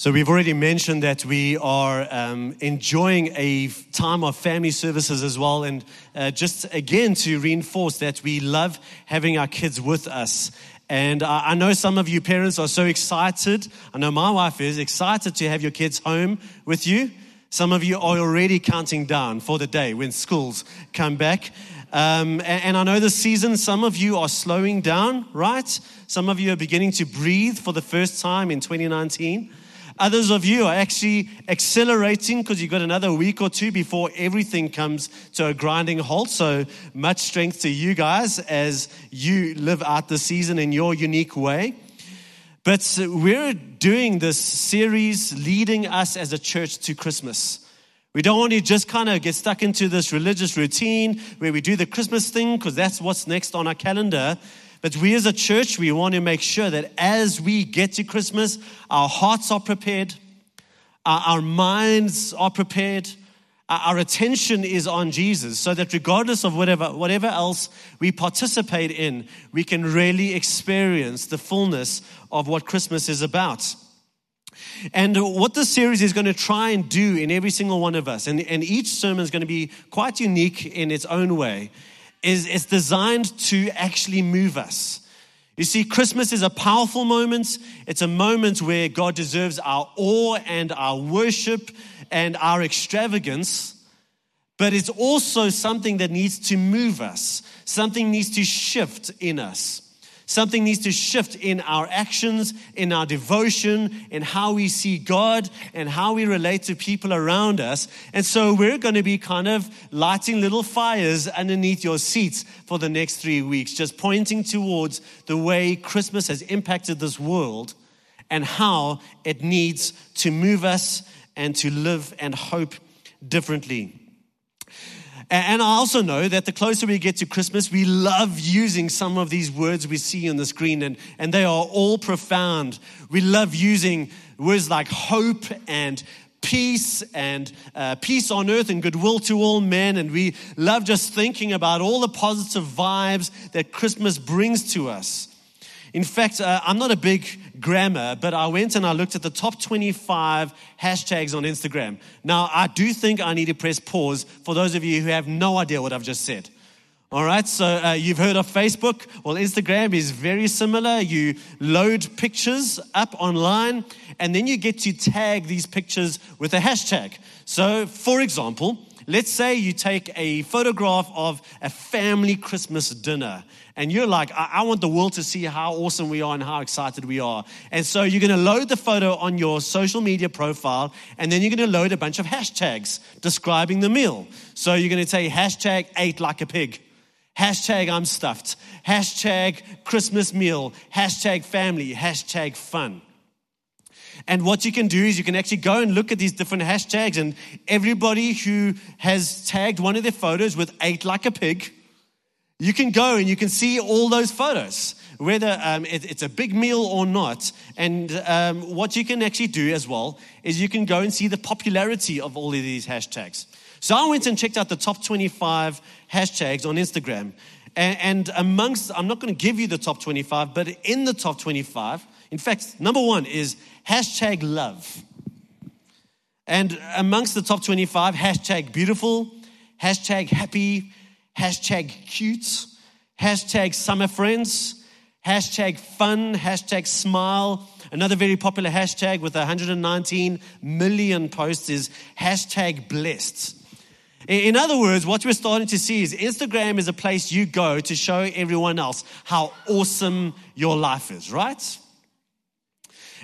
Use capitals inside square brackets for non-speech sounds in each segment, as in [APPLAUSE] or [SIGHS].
So, we've already mentioned that we are um, enjoying a time of family services as well. And uh, just again to reinforce that we love having our kids with us. And I know some of you parents are so excited. I know my wife is excited to have your kids home with you. Some of you are already counting down for the day when schools come back. Um, and, and, I know this season, some of you are slowing down, right? Some of you are beginning to breathe for the first time in 2019. Others of you are actually accelerating because you've got another week or two before everything comes to a grinding halt. So much strength to you guys as you live out the season in your unique way. But we're doing this series leading us as a church to Christmas. We don't want to just kind of get stuck into this religious routine where we do the Christmas thing because that's what's next on our calendar. But we as a church, we want to make sure that as we get to Christmas, our hearts are prepared, our, minds are prepared, our attention is on Jesus, so that regardless of whatever, whatever else we participate in, we can really experience the fullness of what Christmas is about. And what this series is going to try and do in every single one of us, and, and each sermon is going to be quite unique in its own way, is, it's designed to actually move us. You see, Christmas is a powerful moment. It's a moment where God deserves our awe and our worship and our extravagance. But it's also something that needs to move us. Something needs to shift in us. Something needs to shift in our actions, in our devotion, in how we see God and how we relate to people around us. And so we're going to be kind of lighting little fires underneath your seats for the next three weeks, just pointing towards the way Christmas has impacted this world and how it needs to move us and to live and hope differently. And I also know that the closer we get to Christmas, we love using some of these words we see on the screen, and, and they are all profound. We love using words like hope and peace and uh, peace on earth and goodwill to all men. And we love just thinking about all the positive vibes that Christmas brings to us. In fact, uh, I'm not a big grammar, but I went and I looked at the top 25 hashtags on Instagram. Now, I do think I need to press pause for those of you who have no idea what I've just said. All right, so uh, you've heard of Facebook. Well, Instagram is very similar. You load pictures up online, and then you get to tag these pictures with a hashtag. So, for example, let's say you take a photograph of a family Christmas dinner and you're like, I, I, want the world to see how awesome we are and how excited we are. And so you're going to load the photo on your social media profile, and then you're going to load a bunch of hashtags describing the meal. So you're going to say hashtag ate like a pig. Hashtag I'm stuffed. Hashtag Christmas meal. Hashtag family. Hashtag fun. And what you can do is you can actually go and look at these different hashtags, and everybody who has tagged one of their photos with ate like a pig, you can go and you can see all those photos, whether um, it, it's a big meal or not. And um, what you can actually do as well is you can go and see the popularity of all of these hashtags. So I went and checked out the top 25 hashtags on Instagram. And, and amongst, I'm not going to give you the top 25, but in the top 25, in fact, number one is hashtag love. And amongst the top 25, hashtag beautiful, hashtag happy, hashtag cute, hashtag summer friends, hashtag fun, hashtag smile. Another very popular hashtag with 119 million posts is hashtag blessed. In other words, what we're starting to see is Instagram is a place you go to show everyone else how awesome your life is, right?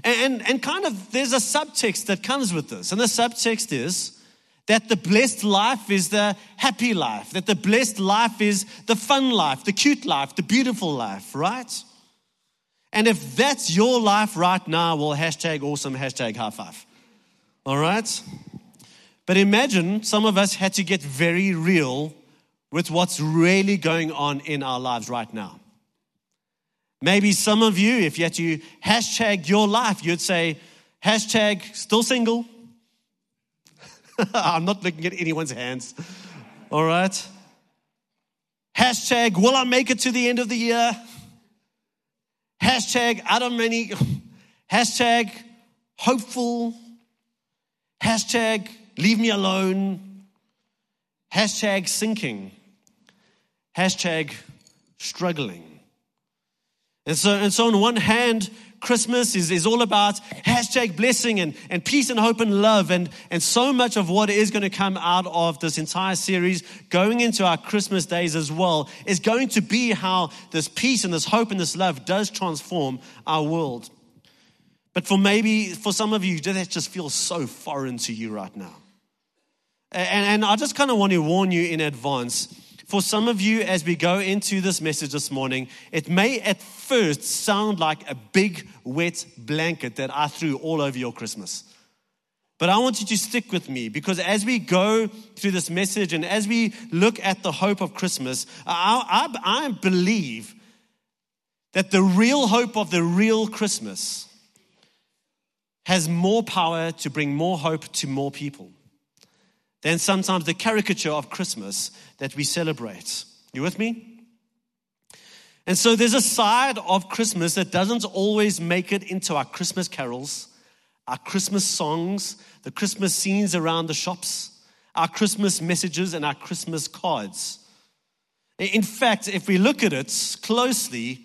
And, and, and kind of there's a subtext that comes with this. And the subtext is that the blessed life is the happy life, that the blessed life is the fun life, the cute life, the beautiful life, right? And if that's your life right now, well, hashtag awesome, hashtag high five. All right? But imagine some of us had to get very real with what's really going on in our lives right now. Maybe some of you, if you had to hashtag your life, you'd say, hashtag still single, [LAUGHS] I'm not looking at anyone's hands. All right. Hashtag, will I make it to the end of the year? Hashtag, I don't many. [SIGHS] Hashtag, hopeful, hashtag leave me alone, hashtag sinking, hashtag struggling. And so, and so on one hand, Christmas is, is all about hashtag blessing and, and peace and hope and love. And, and so much of what is going to come out of this entire series, going into our Christmas days as well, is going to be how this peace and this hope and this love does transform our world. But for maybe, for some of you, that just feels so foreign to you right now. And, and I just kind of want to warn you in advance for some of you, as we go into this message this morning, it may at first sound like a big wet blanket that I threw all over your Christmas. But I want you to stick with me because as we go through this message and as we look at the hope of Christmas, I, I, I believe that the real hope of the real Christmas has more power to bring more hope to more people than sometimes the caricature of Christmas that we celebrate. You with me? And so there's a side of Christmas that doesn't always make it into our Christmas carols, our Christmas songs, the Christmas scenes around the shops, our Christmas messages, and our Christmas cards. In fact, if we look at it closely,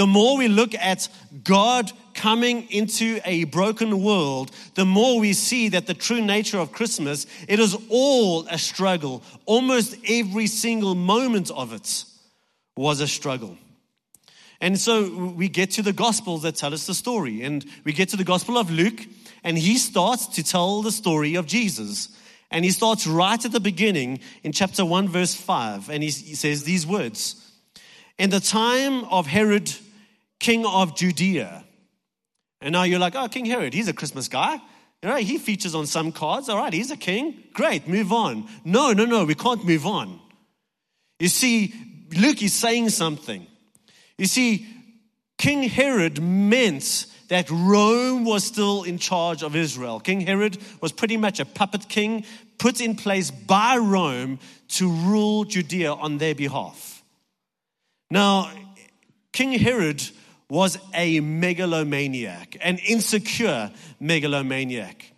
the more we look at God coming into a broken world, the more we see that the true nature of Christmas, it is all a struggle. Almost every single moment of it was a struggle. And so we get to the Gospels that tell us the story. And we get to the Gospel of Luke, and he starts to tell the story of Jesus. And he starts right at the beginning in chapter 1, verse 5. And he, says these words In the time of Herod, king of Judea, and now you're like, oh, King Herod, he's a Christmas guy. All right, he features on some cards. All right, he's a king. Great, move on. No, no, no, we can't move on. You see, Luke is saying something. You see, King Herod meant that Rome was still in charge of Israel. King Herod was pretty much a puppet king put in place by Rome to rule Judea on their behalf. Now, King Herod was a megalomaniac, an insecure megalomaniac.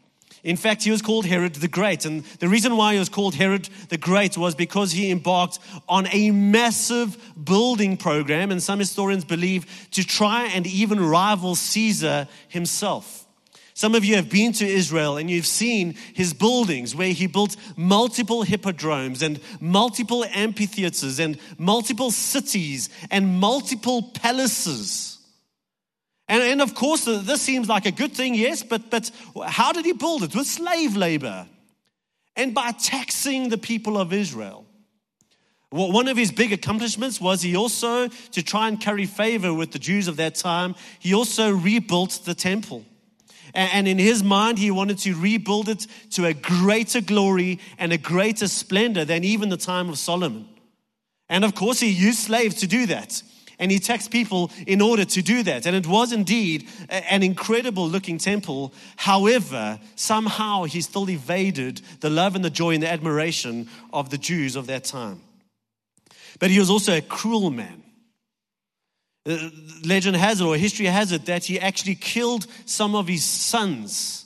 In fact, he was called Herod the Great. And the reason why he was called Herod the Great was because he embarked on a massive building program, and some historians believe to try and even rival Caesar himself. Some of you have been to Israel and you've seen his buildings where he built multiple hippodromes and multiple amphitheaters and multiple cities and multiple palaces. And, and of course, this seems like a good thing, yes, but, but how did he build it? With slave labor and by taxing the people of Israel. One of his big accomplishments was he also, to try and carry favor with the Jews of that time, he also rebuilt the temple. And in his mind, he wanted to rebuild it to a greater glory and a greater splendor than even the time of Solomon. And of course, he used slaves to do that and he taxed people in order to do that. And it was indeed an incredible looking temple. However, somehow he still evaded the love and the joy and the admiration of the Jews of that time. But he was also a cruel man. Uh, legend has it, or history has it, that he actually killed some of his sons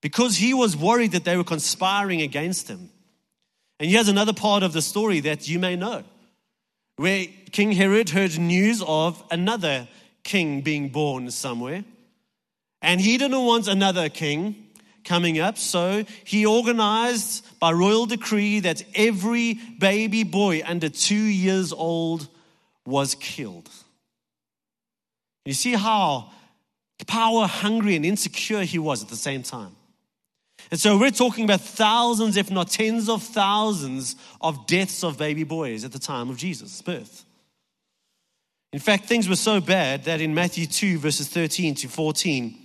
because he was worried that they were conspiring against him. And here's another part of the story that you may know where King Herod heard news of another king being born somewhere. And he didn't want another king coming up, so he organized by royal decree that every baby boy under two years old was killed. You see how power hungry and insecure he was at the same time. And so we're talking about thousands, if not tens of thousands, of deaths of baby boys at the time of Jesus' birth. In fact, things were so bad that in Matthew 2, verses 13 to 14,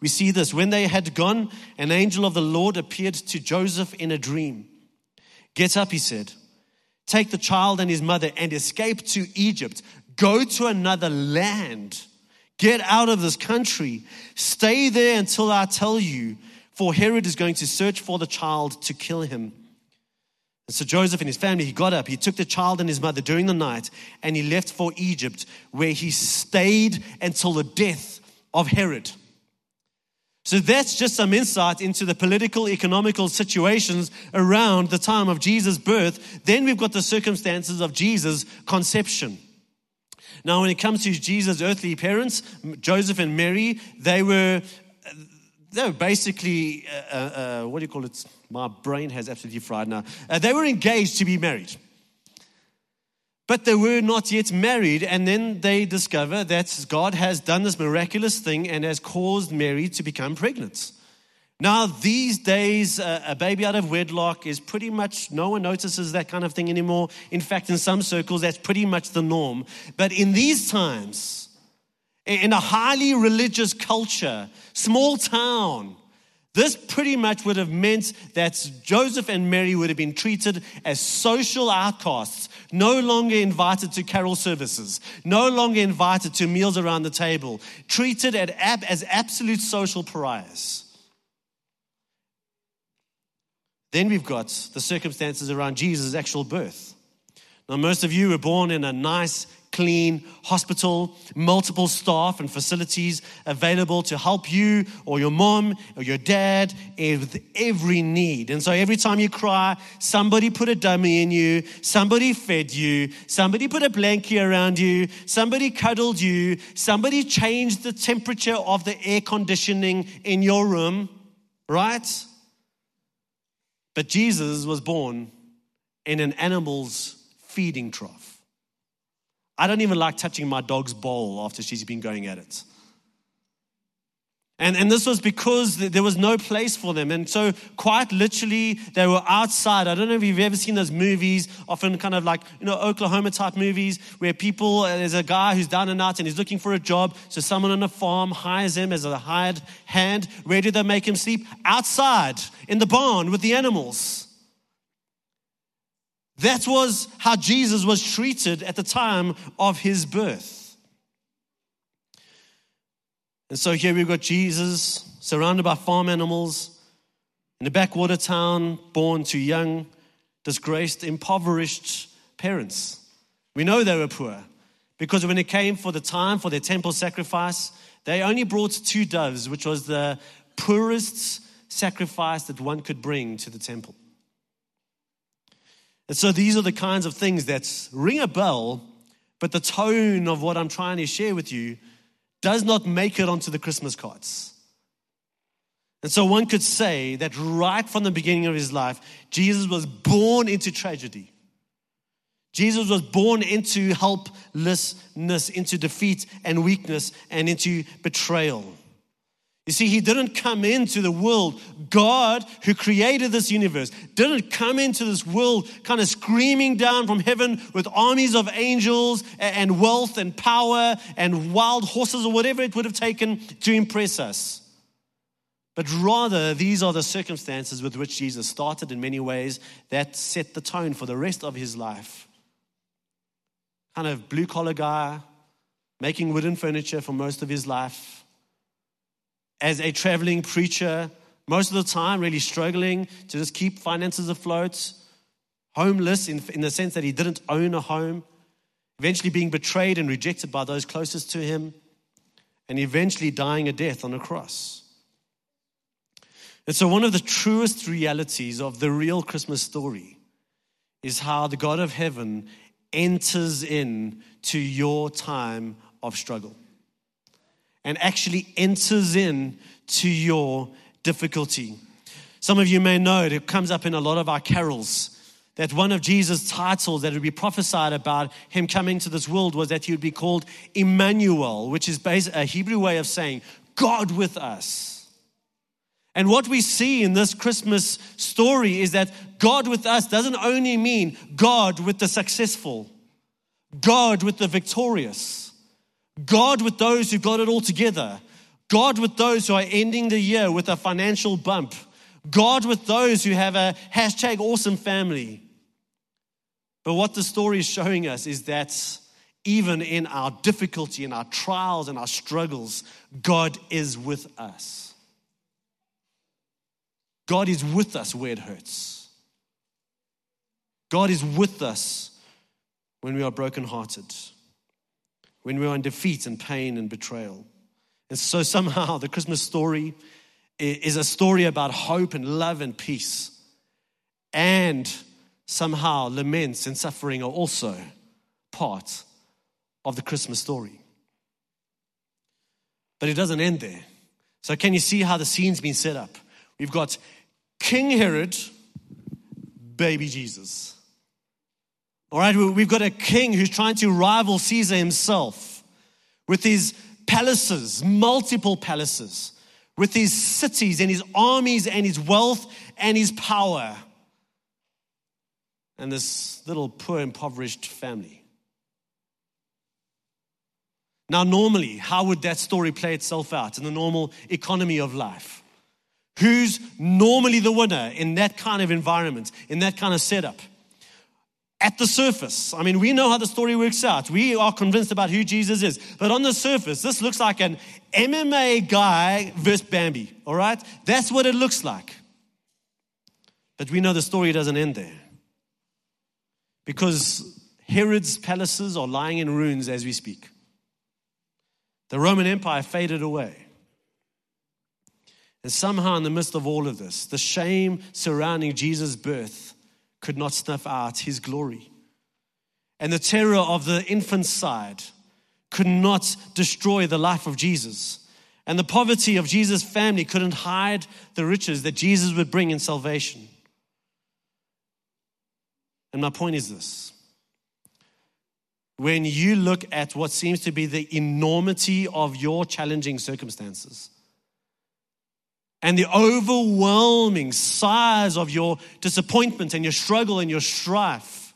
we see this. When they had gone, an angel of the Lord appeared to Joseph in a dream. Get up, he said. Take the child and his mother and escape to Egypt. Go to another land. Get out of this country. Stay there until I tell you for Herod is going to search for the child to kill him. And so Joseph and his family, he got up, he took the child and his mother during the night, and he left for Egypt, where he stayed until the death of Herod. So that's just some insight into the political, economical situations around the time of Jesus' birth. Then we've got the circumstances of Jesus' conception. Now, when it comes to Jesus' earthly parents, Joseph and Mary, they were, were basically, uh, uh, uh, what do you call it? My brain has absolutely fried now. Uh, they were engaged to be married. But they were not yet married, and then they discover that God has done this miraculous thing and has caused Mary to become pregnant. Now, these days, uh, a baby out of wedlock is pretty much, no one notices that kind of thing anymore. In fact, in some circles, that's pretty much the norm. But in these times, in a highly religious culture, small town, this pretty much would have meant that Joseph and Mary would have been treated as social outcasts, no longer invited to carol services, no longer invited to meals around the table, treated as absolute social pariahs. Then we've got the circumstances around Jesus' actual birth. Now, most of you were born in a nice, clean hospital, multiple staff and facilities available to help you or your mom or your dad with every need. And so every time you cry, somebody put a dummy in you, somebody fed you, somebody put a blanket around you, somebody cuddled you, somebody changed the temperature of the air conditioning in your room, right? But Jesus was born in an animal's feeding trough. I don't even like touching my dog's bowl after she's been going at it. And, and this was because there was no place for them. And so, quite literally, they were outside. I don't know if you've ever seen those movies, often kind of like, you know, Oklahoma type movies, where people, uh, there's a guy who's down and out and he's looking for a job. So, someone on a farm hires him as a hired hand. Where do they make him sleep? Outside, in the barn with the animals. That was how Jesus was treated at the time of his birth. And so here we've got Jesus surrounded by farm animals in a backwater town, born to young, disgraced, impoverished parents. We know they were poor because when it came for the time for their temple sacrifice, they only brought two doves, which was the poorest sacrifice that one could bring to the temple. And so these are the kinds of things that ring a bell, but the tone of what I'm trying to share with you does not make it onto the Christmas cards. And so one could say that right from the beginning of his life, Jesus was born into tragedy. Jesus was born into helplessness, into defeat and weakness, and into betrayal. You see, he didn't come into the world. God, who created this universe, didn't come into this world kind of screaming down from heaven with armies of angels and wealth and power and wild horses or whatever it would have taken to impress us. But rather, these are the circumstances with which Jesus started in many ways that set the tone for the rest of his life. Kind of blue collar guy, making wooden furniture for most of his life as a traveling preacher, most of the time really struggling to just keep finances afloat, homeless in, in the sense that he didn't own a home, eventually being betrayed and rejected by those closest to him, and eventually dying a death on a cross. And so, one of the truest realities of the real Christmas story is how the God of heaven enters in to your time of struggle and actually enters in to your difficulty. Some of you may know it comes up in a lot of our carols that one of Jesus' titles that would be prophesied about him coming to this world was that he would be called Emmanuel, which is a Hebrew way of saying God with us. And what we see in this Christmas story is that God with us doesn't only mean God with the successful, God with the victorious. God with those who got it all together. God with those who are ending the year with a financial bump. God with those who have a hashtag awesome family. But what the story is showing us is that even in our difficulty, in our trials, and our struggles, God is with us. God is with us where it hurts. God is with us when we are brokenhearted when we are in defeat and pain and betrayal. And so [LAUGHS] somehow the Christmas story is a story about hope and love and peace. And somehow laments and suffering are also part of the Christmas story. But it doesn't end there. So, can you see how the scene's been set up? We've got King Herod, baby Jesus. All right, we've got a king who's trying to rival Caesar himself with his palaces, multiple palaces, with his cities and his armies and his wealth and his power. And this little poor, impoverished family. Now, normally, how would that story play itself out in the normal economy of life? Who's normally the winner in that kind of environment, in that kind of setup? At the surface, I mean, we know how the story works out. We are convinced about who Jesus is. But on the surface, this looks like an MMA guy versus Bambi, all right? That's what it looks like. But we know the story doesn't end there. Because Herod's palaces are lying in ruins as we speak. The Roman Empire faded away. And somehow, in the midst of all of this, the shame surrounding Jesus' birth could not snuff out his glory. And the terror of the infanticide could not destroy the life of Jesus. And the poverty of Jesus' family couldn't hide the riches that Jesus would bring in salvation. And my point is this when you look at what seems to be the enormity of your challenging circumstances and the overwhelming size of your disappointment and your struggle and your strife,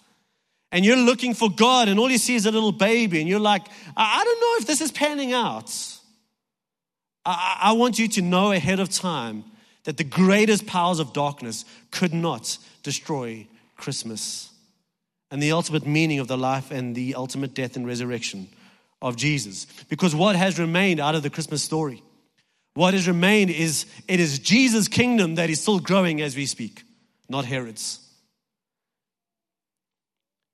and you're looking for God, and all you see is a little baby, and you're like, I don't know if this is panning out. I, I want you to know ahead of time that the greatest powers of darkness could not destroy Christmas and the ultimate meaning of the life and the ultimate death and resurrection of Jesus. Because what has remained out of the Christmas story, what has remained is it is Jesus' kingdom that is still growing as we speak, not Herod's.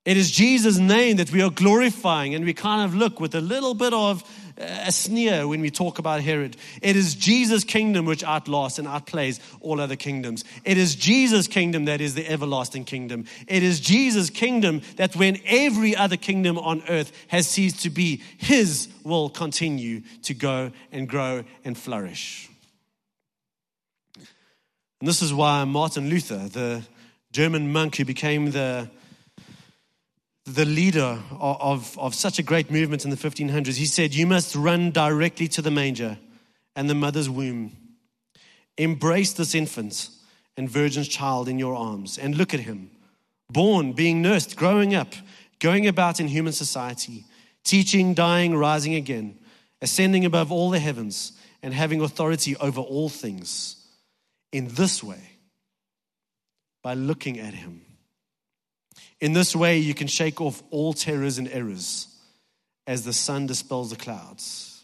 It is Jesus' name that we are glorifying, and we kind of look with a little bit of a sneer when we talk about Herod. It is Jesus' kingdom which outlasts and outplays all other kingdoms. It is Jesus' kingdom that is the everlasting kingdom. It is Jesus' kingdom that when every other kingdom on earth has ceased to be, his will continue to go and grow and flourish. And this is why Martin Luther, the German monk who became the the leader of, of such a great movement in the 1500s, he said, You must run directly to the manger and the mother's womb. Embrace this infant and virgin's child in your arms and look at him, born, being nursed, growing up, going about in human society, teaching, dying, rising again, ascending above all the heavens, and having authority over all things. In this way, by looking at him in this way, you can shake off all terrors and errors as the sun dispels the clouds.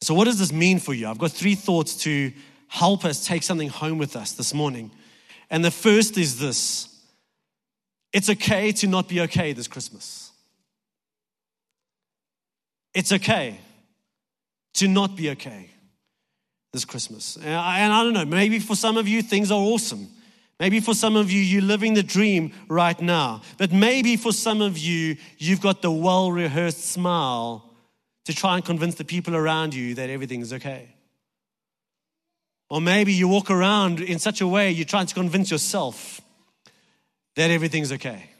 So, what does this mean for you? I've got three thoughts to help us take something home with us this morning. And the first is this it's okay to not be okay this Christmas. It's okay to not be okay this Christmas. And I, and I don't know, maybe for some of you, things are awesome. Maybe for some of you, you're living the dream right now. But maybe for some of you, you've got the well rehearsed smile to try and convince the people around you that everything's okay. Or maybe you walk around in such a way you're trying to convince yourself that everything's okay.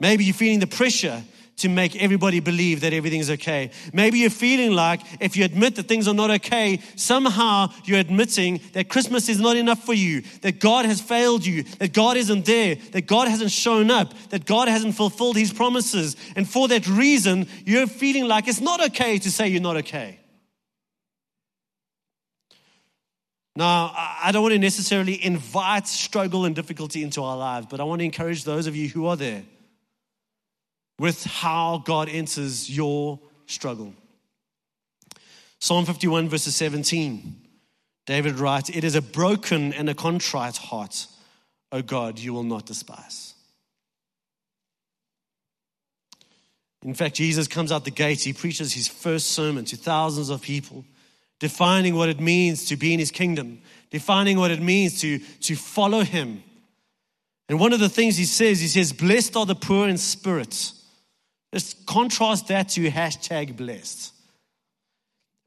Maybe you're feeling the pressure to make everybody believe that everything's okay. Maybe you're feeling like if you admit that things are not okay, somehow you're admitting that Christmas is not enough for you, that God has failed you, that God isn't there, that God hasn't shown up, that God hasn't fulfilled his promises. And for that reason, you're feeling like it's not okay to say you're not okay. Now, I don't want to necessarily invite struggle and difficulty into our lives, but I want to encourage those of you who are there with how God enters your struggle. Psalm 51, verses 17, David writes, It is a broken and a contrite heart, O God, you will not despise. In fact, Jesus comes out the gate, he preaches his first sermon to thousands of people, defining what it means to be in his kingdom, defining what it means to, to follow him. And one of the things he says, he says, Blessed are the poor in spirit. Just contrast that to hashtag blessed.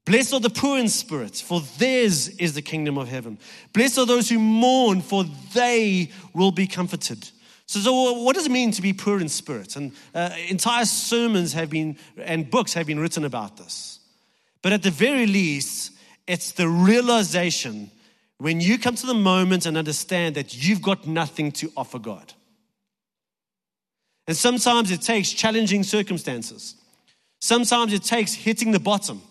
Blessed are the poor in spirit, for theirs is the kingdom of heaven. Blessed are those who mourn, for they will be comforted. So, so what does it mean to be poor in spirit? And uh, entire sermons have been, and books have been written about this. But at the very least, it's the realization when you come to the moment and understand that you've got nothing to offer God. And sometimes it takes challenging circumstances. Sometimes it takes hitting the bottom.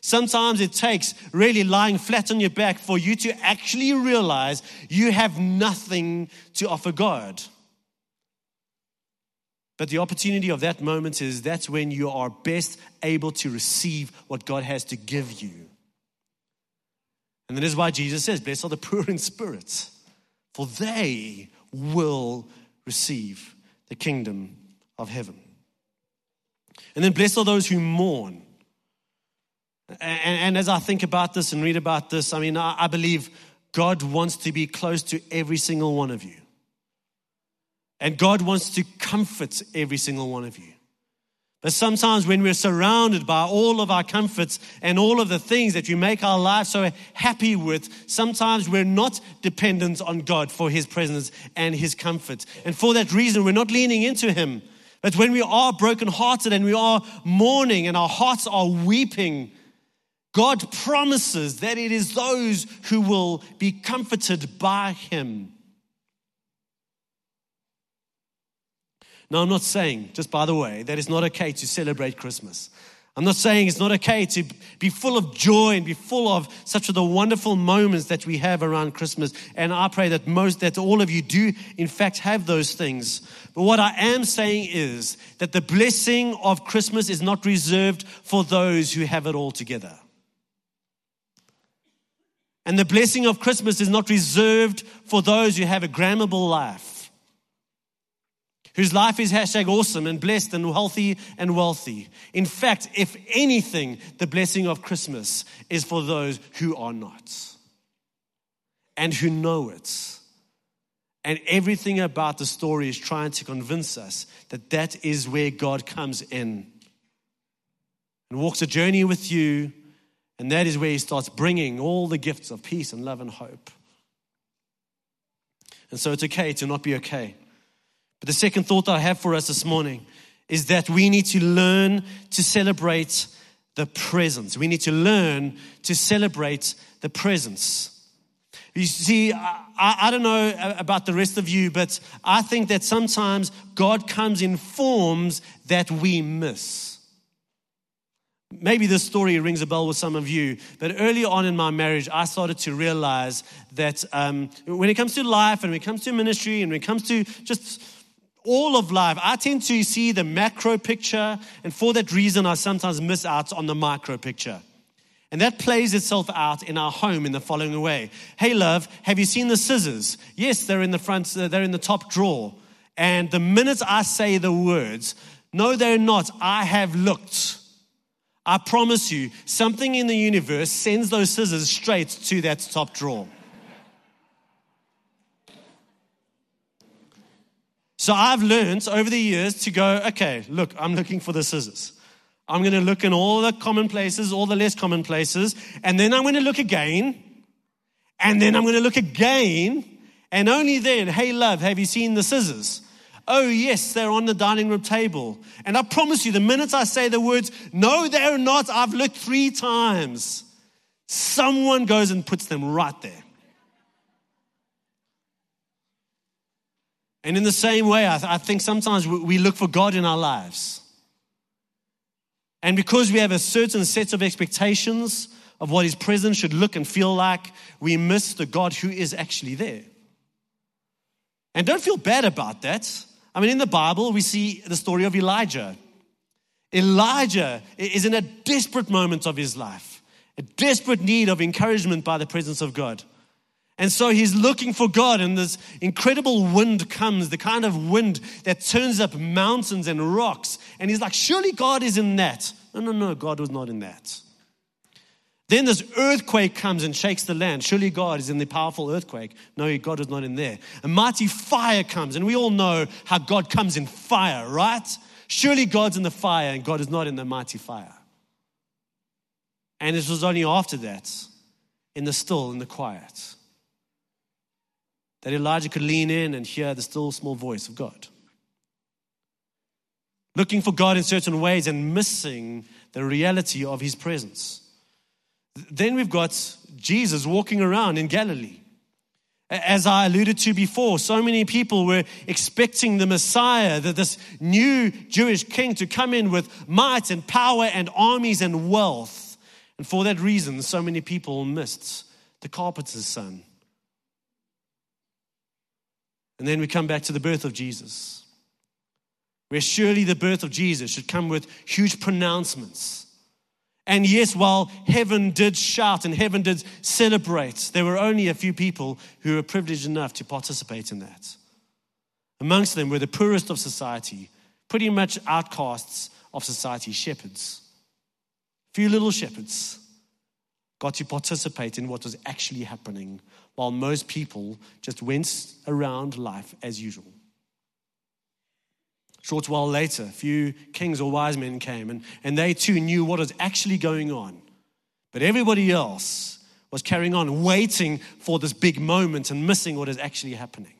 Sometimes it takes really lying flat on your back for you to actually realize you have nothing to offer God. But the opportunity of that moment is that's when you are best able to receive what God has to give you. And that is why Jesus says, Blessed are the poor in spirit, for they will receive the kingdom of heaven. And then blessed are those who mourn. And, and as I think about this and read about this, I mean, I, I believe God wants to be close to every single one of you. And God wants to comfort every single one of you. But sometimes when we're surrounded by all of our comforts and all of the things that you make our life so happy with, sometimes we're not dependent on God for His presence and His comfort. And for that reason, we're not leaning into Him. But when we are brokenhearted and we are mourning and our hearts are weeping, God promises that it is those who will be comforted by Him. Now, I'm not saying, just by the way, that it's not okay to celebrate Christmas. I'm not saying it's not okay to be full of joy and be full of such of the wonderful moments that we have around Christmas. And I pray that most, that all of you do, in fact, have those things. But what I am saying is that the blessing of Christmas is not reserved for those who have it all together. And the blessing of Christmas is not reserved for those who have a grammable life whose life is hashtag awesome and blessed and healthy and wealthy. In fact, if anything, the blessing of Christmas is for those who are not and who know it. And everything about the story is trying to convince us that that is where God comes in and walks a journey with you. And that is where He starts bringing all the gifts of peace and love and hope. And so it's okay to not be okay. But the second thought I have for us this morning is that we need to learn to celebrate the presence. We need to learn to celebrate the presence. You see, I, I, don't know about the rest of you, but I think that sometimes God comes in forms that we miss. Maybe this story rings a bell with some of you, but early on in my marriage, I started to realize that um, when it comes to life and when it comes to ministry and when it comes to just all of life, I tend to see the macro picture, and for that reason, I sometimes miss out on the micro picture. And that plays itself out in our home in the following way. Hey, love, have you seen the scissors? Yes, they're in the front, uh, they're in the top drawer. And the minute I say the words, no, they're not, I have looked. I promise you, something in the universe sends those scissors straight to that top drawer. So I've learned over the years to go, okay, look, I'm looking for the scissors. I'm going to look in all the common places, all the less common places, and then I'm going to look again, and then I'm going to look again, and only then, hey, love, have you seen the scissors? Oh, yes, they're on the dining room table. And I promise you, the minute I say the words, no, they're not, I've looked three times, someone goes and puts them right there. And in the same way, I, th- I think sometimes we, we look for God in our lives. And because we have a certain set of expectations of what His presence should look and feel like, we miss the God who is actually there. And don't feel bad about that. I mean, in the Bible, we see the story of Elijah. Elijah is in a desperate moment of his life, a desperate need of encouragement by the presence of God. And so he's looking for God, and this incredible wind comes, the kind of wind that turns up mountains and rocks. And he's like, Surely God is in that. No, no, no, God was not in that. Then this earthquake comes and shakes the land. Surely God is in the powerful earthquake. No, God is not in there. A mighty fire comes, and we all know how God comes in fire, right? Surely God's in the fire, and God is not in the mighty fire. And it was only after that, in the still, in the quiet, that Elijah could lean in and hear the still small voice of God. Looking for God in certain ways and missing the reality of his presence. Then we've got Jesus walking around in Galilee. As I alluded to before, so many people were expecting the Messiah, that this new Jewish king to come in with might and power and armies and wealth. And for that reason, so many people missed the carpenter's son. And then we come back to the birth of Jesus, where surely the birth of Jesus should come with huge pronouncements and yes, while heaven did shout and heaven did celebrate, there were only a few people who were privileged enough to participate in that. Amongst them were the poorest of society, pretty much outcasts of society, shepherds. Few little shepherds got to participate in what was actually happening, while most people just went around life as usual. Short while later, a few kings or wise men came, and, and they too knew what was actually going on. But everybody else was carrying on, waiting for this big moment and missing what is actually happening.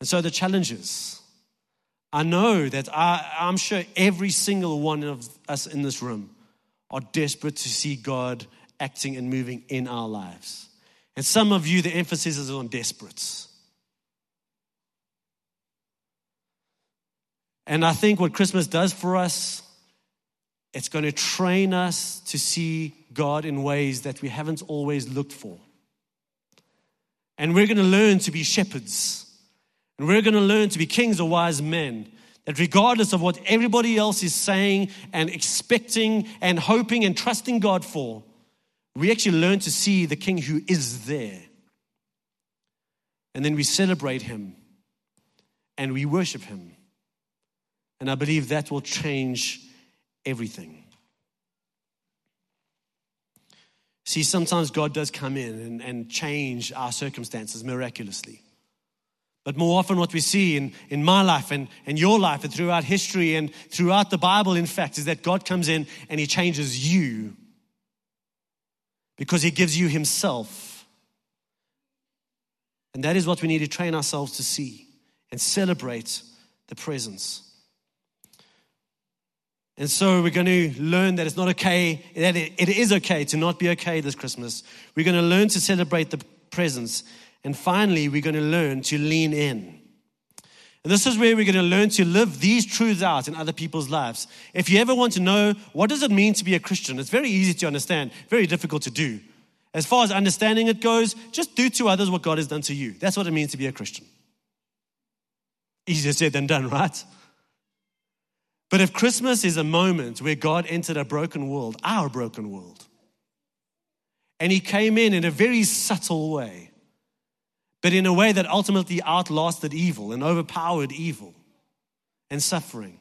And so the challenges. I know that I, I'm sure every single one of us in this room are desperate to see God acting and moving in our lives. And some of you, the emphasis is on desperate. And I think what Christmas does for us, it's going to train us to see God in ways that we haven't always looked for. And we're going to learn to be shepherds. And we're going to learn to be kings or wise men. That regardless of what everybody else is saying and expecting and hoping and trusting God for, we actually learn to see the king who is there. And then we celebrate him and we worship him. And I believe that will change everything. See, sometimes God does come in and, and change our circumstances miraculously. But more often, what we see in, in my life and, and your life and throughout history and throughout the Bible, in fact, is that God comes in and He changes you because He gives you Himself. And that is what we need to train ourselves to see and celebrate the presence. And so we're going to learn that it's not okay, that it is okay to not be okay this Christmas. We're going to learn to celebrate the presence. And finally, we're going to learn to lean in. And this is where we're going to learn to live these truths out in other people's lives. If you ever want to know what does it mean to be a Christian, it's very easy to understand, very difficult to do. As far as understanding it goes, just do to others what God has done to you. That's what it means to be a Christian. Easier said than done, right? But if Christmas is a moment where God entered a broken world, our broken world, and He came in in a very subtle way, but in a way that ultimately outlasted evil and overpowered evil and suffering.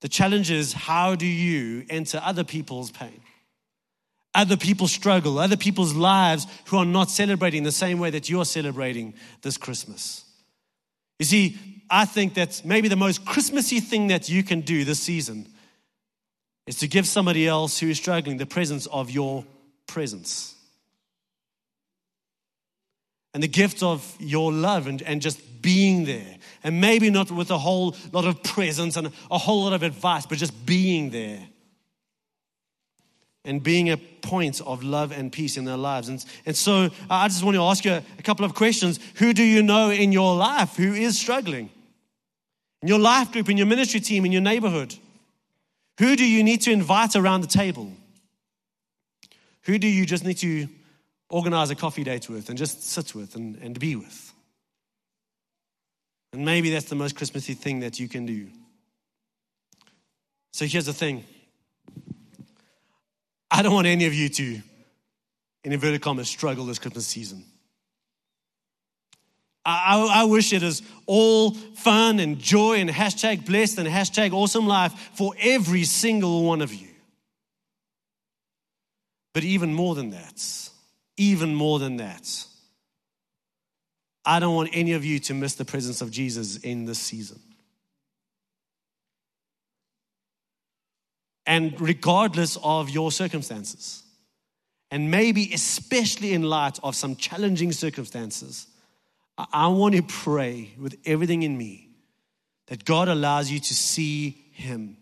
The challenge is how do you enter other people's pain? Other people's struggle, other people's lives who are not celebrating the same way that you're celebrating this Christmas. You see, I think that maybe the most Christmassy thing that you can do this season is to give somebody else who is struggling the presence of your presence. And the gift of your love and, and just being there. And maybe not with a whole lot of presence and a whole lot of advice, but just being there and being a point of love and peace in their lives. And, and so uh, I just want to ask you a, a couple of questions. Who do you know in your life who is struggling? In your life group, in your ministry team, in your neighborhood? Who do you need to invite around the table? Who do you just need to organize a coffee date with and just sit with and, and be with? And maybe that's the most Christmassy thing that you can do. So here's the thing I don't want any of you to, in inverted commas, struggle this Christmas season. I, I, wish it is all fun and joy and hashtag blessed and hashtag awesome life for every single one of you. But even more than that, even more than that, I don't want any of you to miss the presence of Jesus in this season. And regardless of your circumstances, and maybe especially in light of some challenging circumstances, I want to pray with everything in me that God allows you to see Him.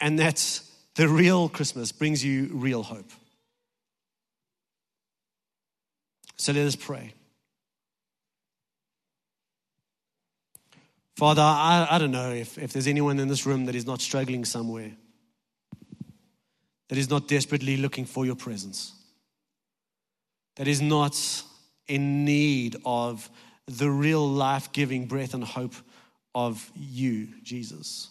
And that the real Christmas brings you real hope. So let us pray. Father, I, I don't know if, if there's anyone in this room that is not struggling somewhere, that is not desperately looking for your presence, that is not in need of the real life giving breath and hope of you, Jesus.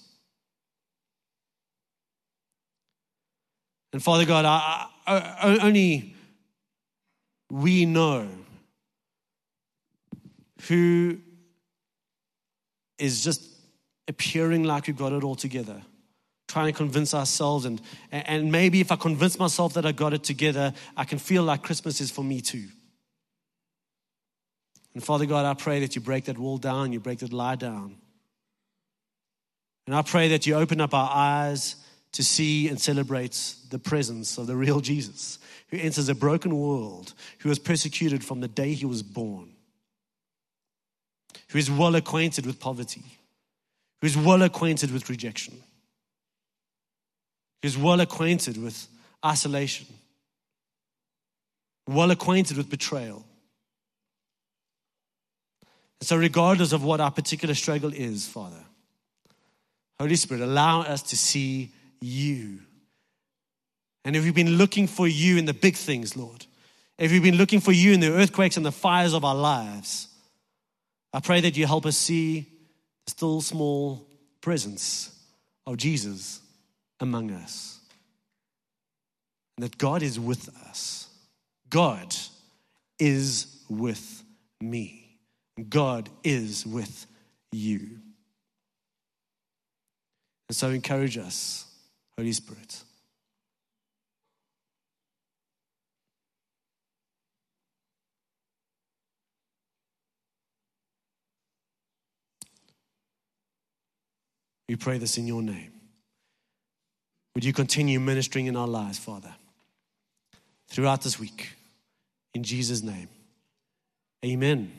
And Father God, I, I, only we know who is just appearing like we've got it all together, trying to convince ourselves. And, and maybe if I convince myself that I got it together, I can feel like Christmas is for me too. And Father God, I pray that you break that wall down, you break that lie down. And I pray that you open up our eyes to see and celebrate the presence of the real Jesus who enters a broken world, who was persecuted from the day he was born, who is well acquainted with poverty, who is well acquainted with rejection, who is well acquainted with isolation, well acquainted with betrayal And so, regardless of what our particular struggle is, Father, Holy Spirit, allow us to see you. And if we've been looking for you in the big things, Lord, if we've been looking for you in the earthquakes and the fires of our lives, I pray that you help us see the still small presence of Jesus among us. And that God is with us. God is with me. God is with you. And so encourage us, Holy Spirit. We pray this in your name. Would you continue ministering in our lives, Father, throughout this week? In Jesus' name, amen.